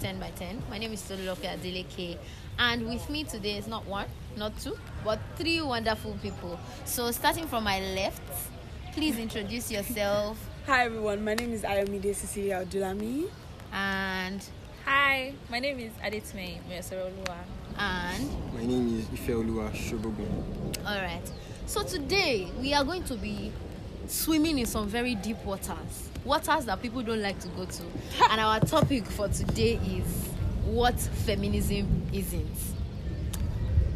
10 by 10. My name is Tolulope Adeleke, and with me today is not one, not two, but three wonderful people. So, starting from my left, please introduce yourself Hi everyone, my name is Ayomide Cecilia Odulami. and Hi, my name is Adetime Meserolua. and My name is Ifeoluwa Shobogun. all right. So today we are going to be swimming in some very deep waters, waters that people don't like to go to. and our topic for today is what feminism isn't.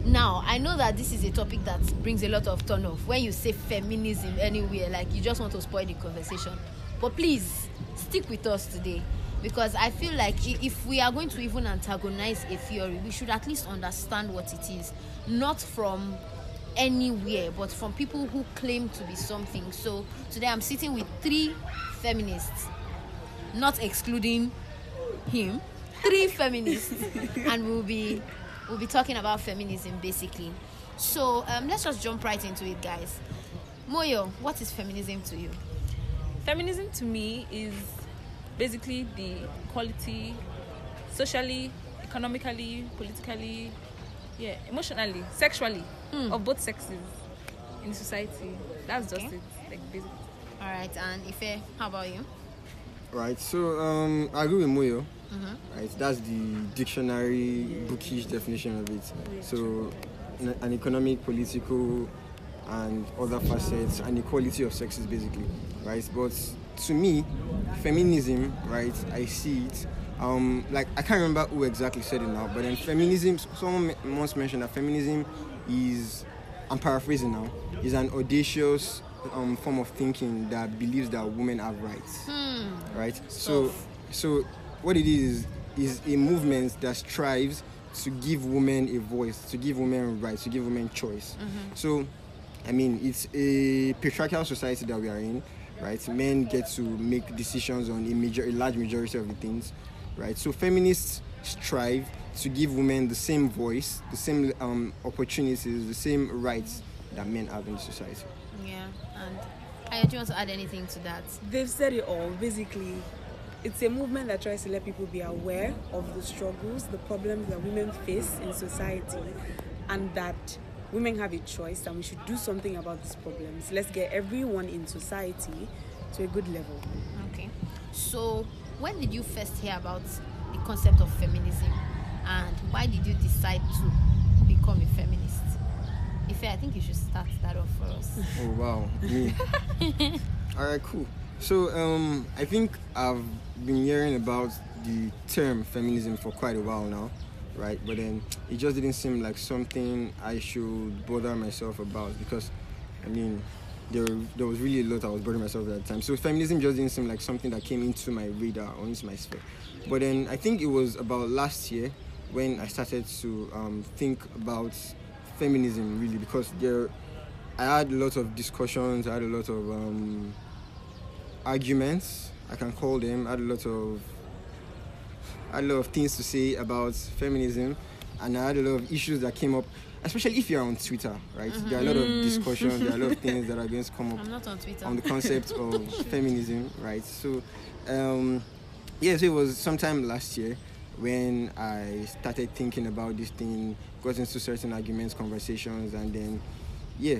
Now, I know that this is a topic that brings a lot of turn off. When you say feminism anywhere, like you just want to spoil the conversation. But please stick with us today because I feel like if we are going to even antagonize a theory, we should at least understand what it is, not from anywhere, but from people who claim to be something. So today I'm sitting with three feminists, not excluding him, three feminists, and we'll be we'll be talking about feminism basically. So um, let's just jump right into it, guys. Moyo, what is feminism to you? Feminism to me is basically the equality, socially, economically, politically, yeah, emotionally, sexually, Hmm. of both sexes in society. That's just Okay. it, like basically. All right, and Ife, how about you? Right, so um, I agree with Moyo. Mm-hmm. Right, that's the dictionary bookish definition of it. So, an, an economic, political, and other facets, and equality of sexes, basically. Right, but to me, feminism, right, I see it. Um, like I can't remember who exactly said it now, but then feminism. Someone me- once mentioned that feminism is, I'm paraphrasing now, is an audacious um, form of thinking that believes that women have rights Hmm. right? So, so what it is is a movement that strives to give women a voice, to give women rights, to give women choice. So, I mean, it's a patriarchal society that we are in, right? Men get to make decisions on a major, a large majority of the things, right? So, feminists strive to give women the same voice, the same um, opportunities, the same rights that men have in society. Yeah, and I do you want to add anything to that? They've said it all. Basically, it's a movement that tries to let people be aware of the struggles, the problems that women face in society, and that women have a choice and we should do something about these problems. Let's get everyone in society to a good level. Okay. So, when did you first hear about the concept of feminism and why did you decide to become a feminist? Ife, I think you should start that off for us. Oh wow. All right, cool. So um, I think I've been hearing about the term feminism for quite a while now, right? But then it just didn't seem like something I should bother myself about because, I mean, there there was really a lot I was bothering myself at that time. So feminism just didn't seem like something that came into my radar or into my sphere. But then I think it was about last year when I started to um, think about feminism really because there I had a lot of discussions, I had a lot of um, arguments, I can call them, I had a lot of I had a lot of things to say about feminism and I had a lot of issues that came up, especially if you're on Twitter, right? There are a lot of discussions, there are a lot of things that are going to come up I'm not on Twitter. on the concept of feminism, right? So, um, yeah, so it was sometime last year when I started thinking about this thing, got into certain arguments, conversations, and then, yeah,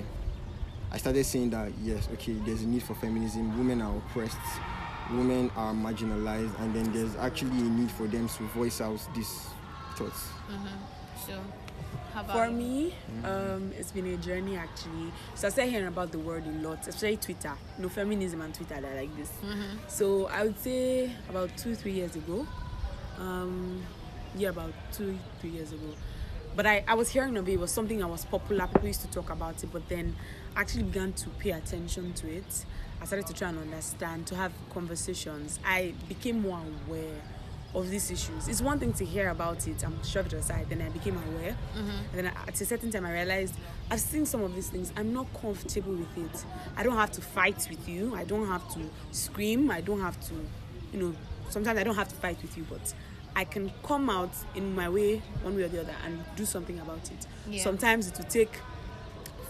I started saying that yes, okay, there's a need for feminism. Women are oppressed, women are marginalized, and then there's actually a need for them to voice out these thoughts. Mm-hmm. So, how about For you? me, um, it's been a journey actually. So I started hearing about the word a lot, especially Twitter. You know, feminism and Twitter, they're like this. Mhm. So I would say about two, three years ago. Um, yeah, about two, three years ago. But I, I was hearing of it, it was something that was popular, people used to talk about it, but then I actually began to pay attention to it. I started to try and understand, to have conversations. I became more aware of these issues. It's one thing to hear about it, I'm shoved aside, then I became aware. And then at a certain time, I realized I've seen some of these things. I'm not comfortable with it. I don't have to fight with you. I don't have to scream. I don't have to, you know, sometimes I don't have to fight with you, but I can come out in my way, one way or the other, and do something about it. Yeah. Sometimes it will take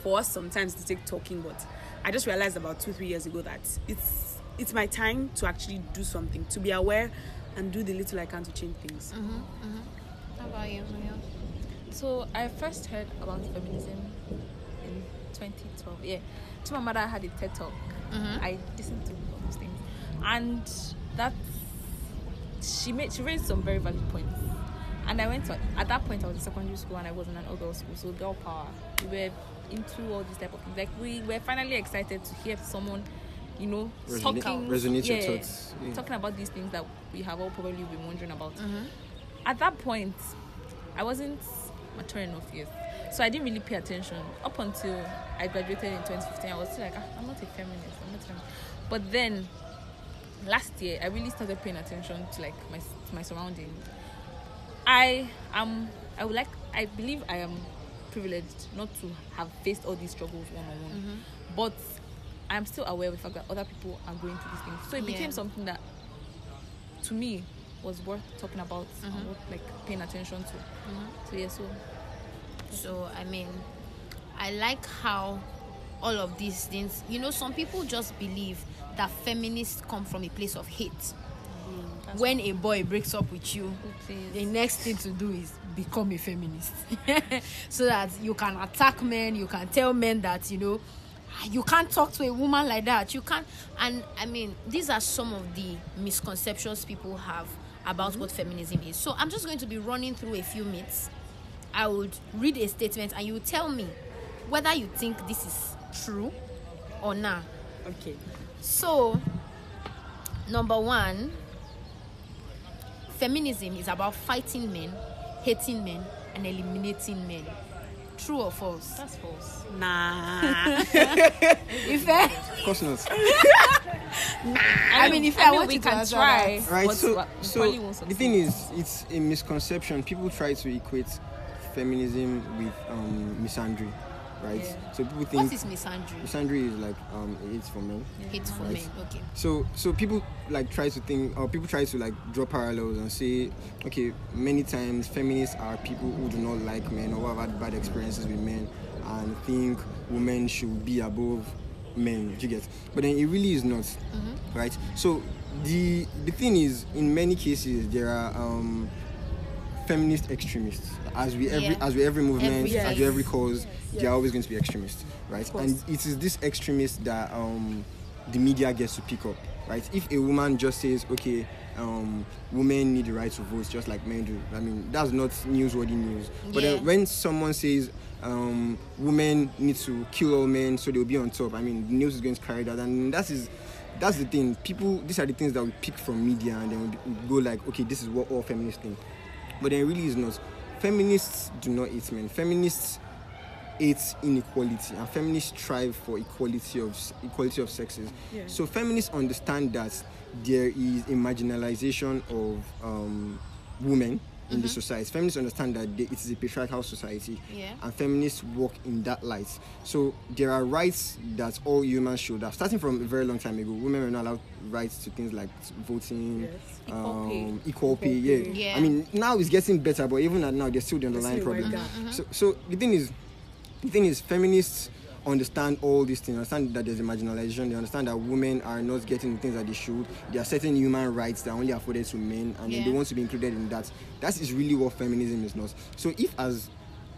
force, sometimes it will take talking, but I just realized about two, three years ago that it's it's my time to actually do something, to be aware and do the little I can to change things. Mm-hmm, mm-hmm. How about you, Maria? So I first heard about feminism in 2012. Yeah, to my mother I had a TED talk. Mm-hmm. I listened to all those things, and that she made she raised some very valid points. And I went to at that point I was in secondary school and I was in an all girls school, so girl power. We were into all these type of things. Like we were finally excited to hear someone, you know, Resonate- talking resonate yeah, thoughts. Yeah. talking about these things that we have all probably been wondering about. At that point, I wasn't mature enough yet. So I didn't really pay attention up until I graduated in 2015. I was still like, ah, I'm not a feminist. I'm not a feminist. But then last year, I really started paying attention to like my to my surroundings. I am. I would like. I believe I am privileged not to have faced all these struggles one on one, but I am still aware of the fact that other people are going through these things. So it Yeah. became something that, to me, was worth talking about and mm-hmm. worth like paying attention to. Mm-hmm. So yeah, so So I mean, I like how all of these things. You know, some people just believe that feminists come from a place of hate. that's When a boy breaks up with you, the next thing to do is become a feminist, so that you can attack men. You can tell men that you know. "Ah, You can't talk to a woman like that. You can't. And I mean, these are some of the misconceptions people have about what feminism is. So I'm just going to be running through a few myths. I would read a statement and you tell me whether you think this is true or not. Okay. So, number one, feminism is about fighting men, hating men, and eliminating men. True or false? that's false. Nah. If I, Of course not. nah. I mean, if I, want we you to can answer try. that. right but so we so the thing is it's a misconception people try to equate feminism with um misandry right Yeah. so people What think is misandry? misandry is like um it's for men Hate for Right. men. Okay. so so people like try to think or people try to like draw parallels and say okay many times feminists are people who do not like men or have had bad experiences with men and think women should be above men do you get but then it really is not right so the the thing is in many cases there are um feminist extremists. As we every Yeah. as we every movement Every as we every cause Yes. there are always going to be extremists right? And it is this extremist that um the media gets to pick up right? If a woman just says okay um women need the right to vote just like men do i mean that's not newsworthy news. But Yeah. then when someone says um women need to kill all men so they'll be on top i mean the news is going to carry that. And that is that's the thing. People these are the things that we pick from media and then we go like okay this is what all feminists think but then really is not. Feminists do not hate men. Feminists hate inequality and feminists strive for equality of equality of sexes. Yeah. so feminists understand that there is a marginalization of um, women in the society feminists understand that they, it is a patriarchal society Yeah. and feminists work in that light so there are rights that all humans should have starting from a very long time ago women were not allowed rights to things like voting Yes. Equal pay. um, equal pay, Equal yeah. pay. Yeah. I mean, now it's getting better, but even at now, there's still the underlying still a wide problem. gap. So, so the thing is, the thing is, feminists understand all these things. Understand that there's a marginalization. They understand that women are not getting the things that they should. There are certain human rights that are only afforded to men, and then Yeah. they want to be included in that. That is really what feminism is not. So, if as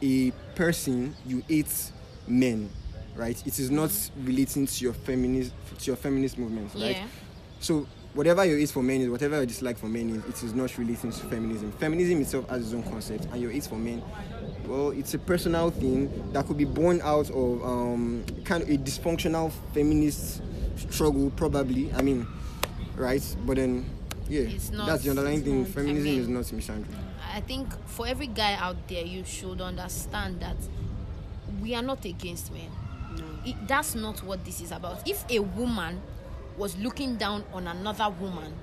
a person you hate men, right, it is not relating to your feminist to your feminist movement, right? Yeah. So whatever your hate for men is, whatever your dislike for men is, it is not relating to feminism. Feminism itself has its own concept, and your hate for men, well, it's a personal thing that could be born out of um, kind of a dysfunctional feminist struggle, probably. I mean, right? But then, yeah, It's not- that's the underlying thing. not- I Feminism mean- is not misandry. I think for every guy out there, you should understand that we are not against men. No. It, that's not what this is about. If a woman was looking down on another woman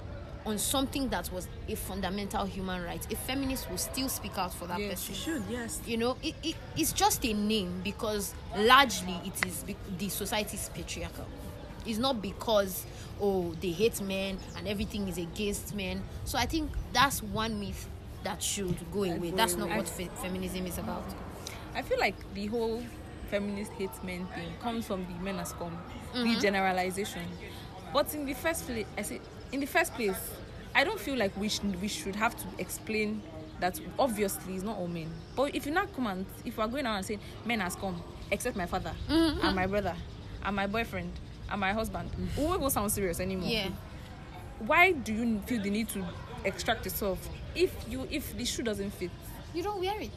on something that was a fundamental human right, a feminist will still speak out for that Yes, person. She should, yes. You know, it, it, it's just a name because largely it is be- the society is patriarchal. It's not because oh they hate men and everything is against men. So I think that's one myth that should go away. That's not what fe- feminism is about. I feel like the whole feminist hate men thing comes from the men as come, Mm-hmm. the generalization. But in the first place, I say, in the first place, I don't feel like we should we should have to explain that obviously it's not all men. But if you not come and if we're going around and saying men has come, except my father Mm-hmm. and my brother and my boyfriend and my husband, we won't go sound serious anymore. Yeah. Why do you feel the need to extract yourself if you if the shoe doesn't fit? You don't wear it.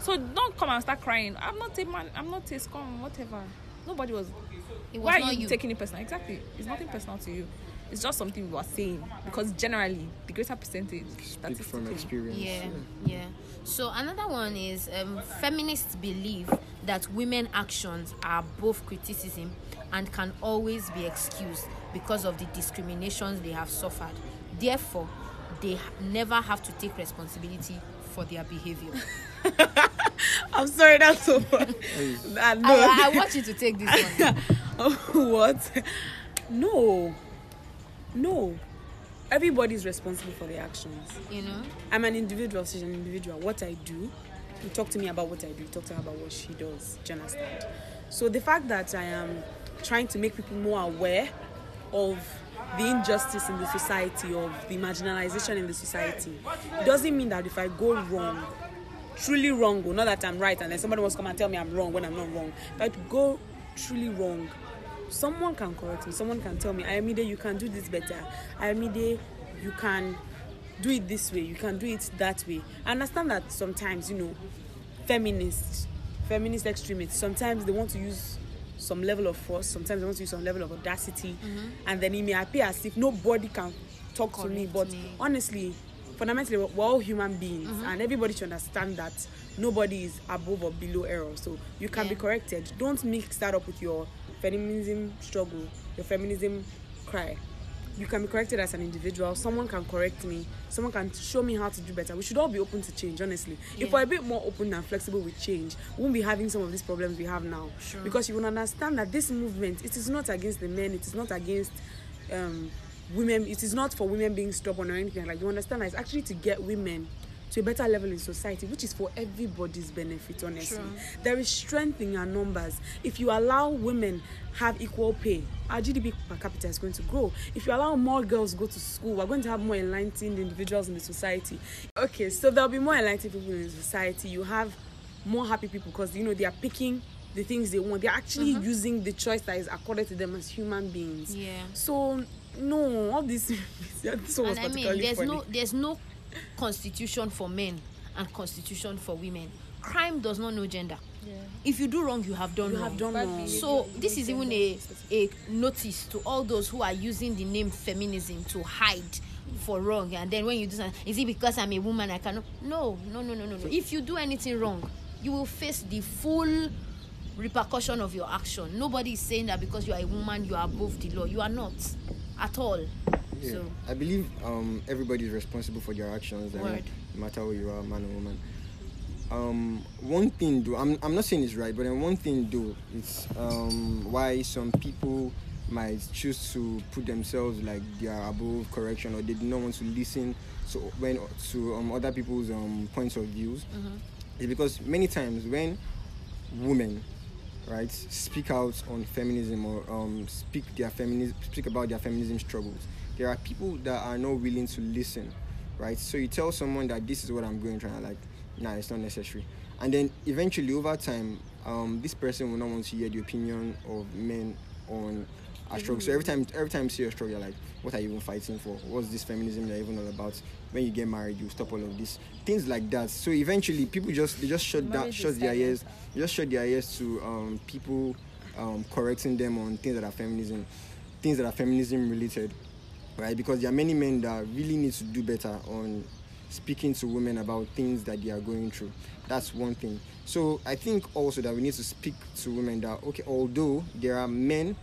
So don't come and start crying. I'm not a man. I'm not a scum. Whatever. Nobody was. It was Why are you, you. taking it personal? Exactly. It's nothing personal to you. It's just something we are saying because generally the greater percentage that Speak is from experience. Yeah, yeah. So another one is um, feminists believe that women actions are both criticism and can always be excused because of the discriminations they have suffered. Therefore, they never have to take responsibility for their behavior. I'm sorry, that's so funny. Ah. I, I want you to take this one. what? No. No. Everybody's responsible for their actions. You know, I'm an individual, she's an individual. What I do, you talk to me about what I do, you talk to her about what she does. Do you understand? So the fact that I am trying to make people more aware of the injustice in the society, of the marginalization in the society, doesn't mean that if I go wrong, truly wrong, or not that I'm right, and then somebody wants to come and tell me I'm wrong when I'm not wrong. but go truly wrong, someone can correct me. Someone can tell me, I Ayomide, you can do this better. I Ayomide, you can do it this way. You can do it that way. I understand that sometimes, you know, feminists, feminist extremists, sometimes they want to use some level of force. Sometimes they want to use some level of audacity, and then it may appear as if nobody can talk to me. But me. honestly, fundamentally, we're all human beings, Mm-hmm. and everybody should understand that nobody is above or below error. So you can be corrected. Don't mix that up with your feminism struggle, your feminism cry. You can be corrected as an individual. Someone can correct me. Someone can show me how to do better. We should all be open to change, honestly. If we're a bit more open and flexible with change, we won't be having some of these problems we have now. Sure. Because you will understand that this movement, it is not against the men, it is not against um, women, it is not for women being stubborn or anything like You understand that it's actually to get women to a better level in society, which is for everybody's benefit, honestly. True. There is strength in our numbers. If you allow women have equal pay, our GDP per capita is going to grow. If you allow more girls go to school, we're going to have more enlightened individuals in the society. Okay, so there'll be more enlightened people in the society. You have more happy people because you know they are picking the things they want. They're actually mm-hmm. using the choice that is accorded to them as human beings. Yeah. So no, all this this one was and I mean, there's funny. no there's no constitution for men and constitution for women. Crime does not know gender. If you do wrong, you have done you wrong. have done wrong. So this is even a a notice to all those who are using the name feminism to hide for wrong. And then when you do something, is it because I'm a woman I cannot? No, no, no, no, no, no. If you do anything wrong, you will face the full repercussion of your action. Nobody is saying that because you are a woman you are above the law. You are not at all. Yeah. So I believe um, everybody is responsible for their actions. I mean, no matter who you are, man or woman. Um, one thing, though, I'm, I'm not saying it's right, but then one thing, though, it's um, why some people might choose to put themselves like they are above correction or they do not want to listen so when to um, other people's um, points of views is because many times when women right speak out on feminism or um, speak their feminism speak about their feminism struggles there are people that are not willing to listen right? So you tell someone that this is what i'm going through and like nah it's not necessary. And then eventually over time um, this person will not want to hear the opinion of men on a struggle. So every time every time you see a struggle you're like what are you even fighting for? What's this feminism you're even all about? When you get married you stop all of this. Things like that. So eventually people just they just shut down shut their ears just shut their ears to um, people um, correcting them on things that are feminism things that are feminism related right? Because there are many men that really need to do better on speaking to women about things that they are going through. That's one thing. So i think also that we need to speak to women that okay although there are men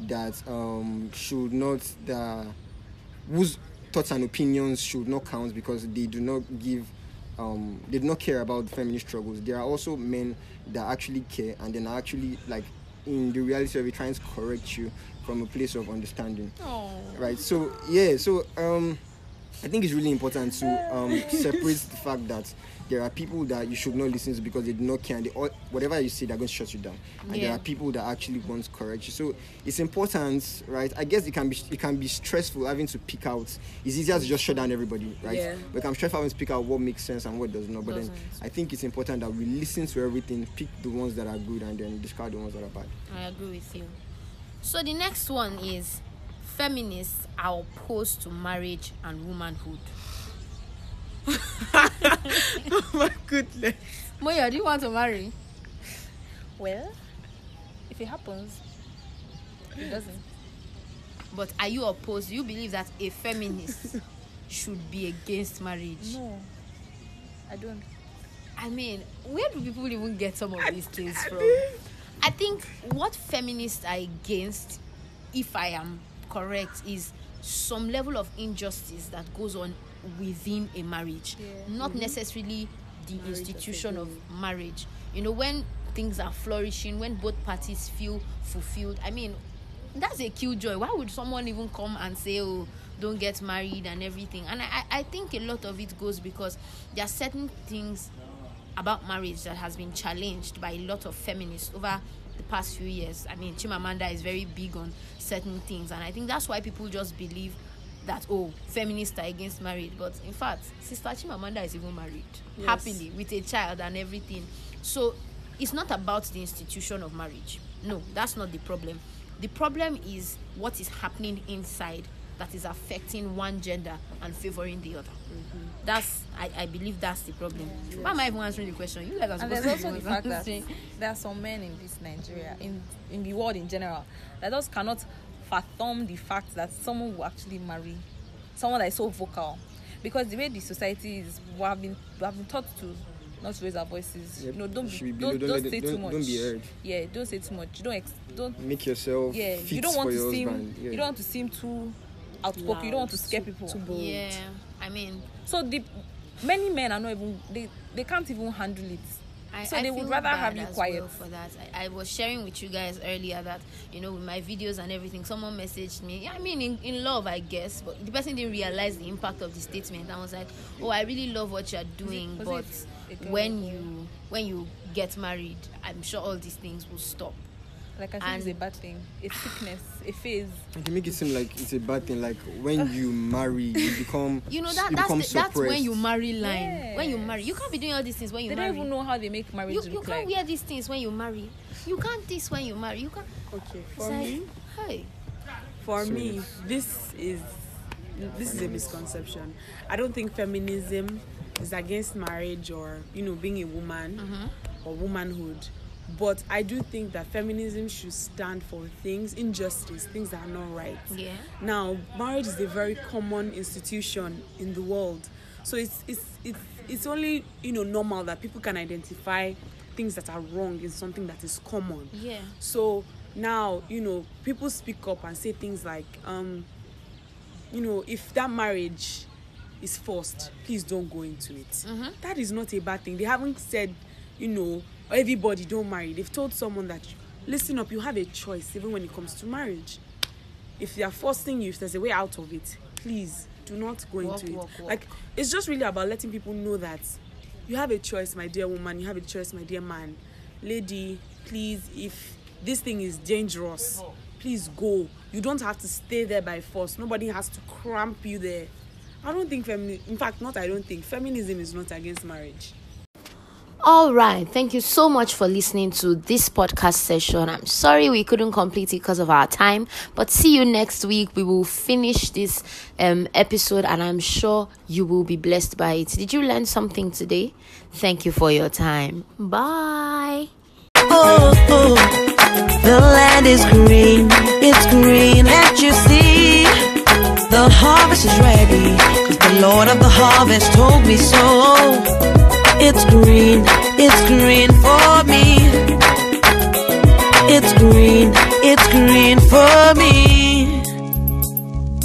that um, should not that whose thoughts and opinions should not count because they do not give um, they do not care about feminist struggles. There are also men that actually care and then are actually like in the reality of it trying to correct you from a place of understanding Oh. right so yeah so um I think it's really important to um, separate the fact that there are people that you should not listen to because they do not care. And they, all, whatever you say, they're going to shut you down. And there are people that actually want to correct you. So it's important, right? I guess it can be it can be stressful having to pick out. It's easier to just shut down everybody, right? Yeah. But be stressful having to pick out what makes sense and what does not. But then Doesn't. I think it's important that we listen to everything, pick the ones that are good, and then discard the ones that are bad. I agree with you. So the next one is feminists are opposed to marriage and womanhood. oh my goodness. Moya, do you want to marry? Well, if it happens, it doesn't. But are you opposed? Do you believe that a feminist should be against marriage? No, I don't. I mean, where do people even get some of these things from? I think what feminists are against, if I am correct, is some level of injustice that goes on within a marriage, Yeah. not necessarily the Marriage institution of marriage. You know, when things are flourishing, when both parties feel fulfilled, I mean, that's a killjoy. Why would someone even come and say, oh, don't get married and everything? And I I think a lot of it goes because there are certain things about marriage that has been challenged by a lot of feminists over the past few years. I mean, Chimamanda is very big on certain things, and I think that's why people just believe that oh, feminists are against marriage. But in fact, Sister Chimamanda is even married Yes. happily with a child and everything. So it's not about the institution of marriage. No, that's not the problem. The problem is what is happening inside that is affecting one gender and favoring the other. That's I, I believe that's the problem. Why am I even answering the question? You guys are And supposed there's to also the fact that there are some men in this Nigeria, in in the world in general, that just cannot fathom the fact that someone will actually marry someone that is so vocal, because the way the society is, we have been we have been taught to not to raise our voices. Yep. You know, don't be, don't, don't, don't say it- too don't- much. don't be heard. Yeah, don't say too much. You don't ex- don't Make yourself yeah. fit You don't want to seem husband. Yeah. you don't want to seem too outspoken. You don't want to scare too- people. too bold. Yeah, I mean, So the many men are not even they they can't even handle it. I, So I they would rather have you quiet. well for that. I, I was sharing with you guys earlier that you know with my videos and everything, someone messaged me. Yeah, I mean in, in love, I guess, but the person didn't realize the impact of the statement. I was like, oh, I really love what you're doing, was but it a when you when you get married, I'm sure all these things will stop. Like I think it's a bad thing. It's sickness, a phase. You can make it seem like it's a bad thing. Like when you marry, you become You know that you that's become the, that's when you marry line. When you marry, you can't be doing all these things when you They marry. don't even know how they make marriage you, you look can't like. wear these things when you marry. You can't this when you marry. You can't. Okay, It's for like, me, hey. for So me, this is this is a misconception. I don't think feminism is against marriage or you know being a woman Mm-hmm. or womanhood. But I do think that feminism should stand for things, injustice, things that are not right. Yeah. Now, marriage is a very common institution in the world, so it's it's it's it's only you know normal that people can identify things that are wrong in something that is common. Yeah. So now you know people speak up and say things like, um, you know, if that marriage is forced, please don't go into it. Mm-hmm. That is not a bad thing. They haven't said, you know, everybody don't marry. They've told someone that, listen up, you have a choice even when it comes to marriage. If they are forcing you, if there's a way out of it, please do not go Walk, into walk, it. walk. Like it's just really about letting people know that you have a choice, my dear woman. You have a choice, my dear man. Lady, please, if this thing is dangerous, please go. You don't have to stay there by force. Nobody has to cramp you there. I don't think feminism, in fact, not I don't think feminism is not against marriage. All right. Thank you so much for listening to this podcast session. I'm sorry we couldn't complete it because of our time, but see you next week. We will finish this um, episode and I'm sure you will be blessed by it. Did you learn something today? Thank you for your time. Bye. Oh, oh, the land is green, it's green, can't you see? The harvest is ready, the Lord of the harvest told me so. It's green, it's green for me. It's green, it's green for me.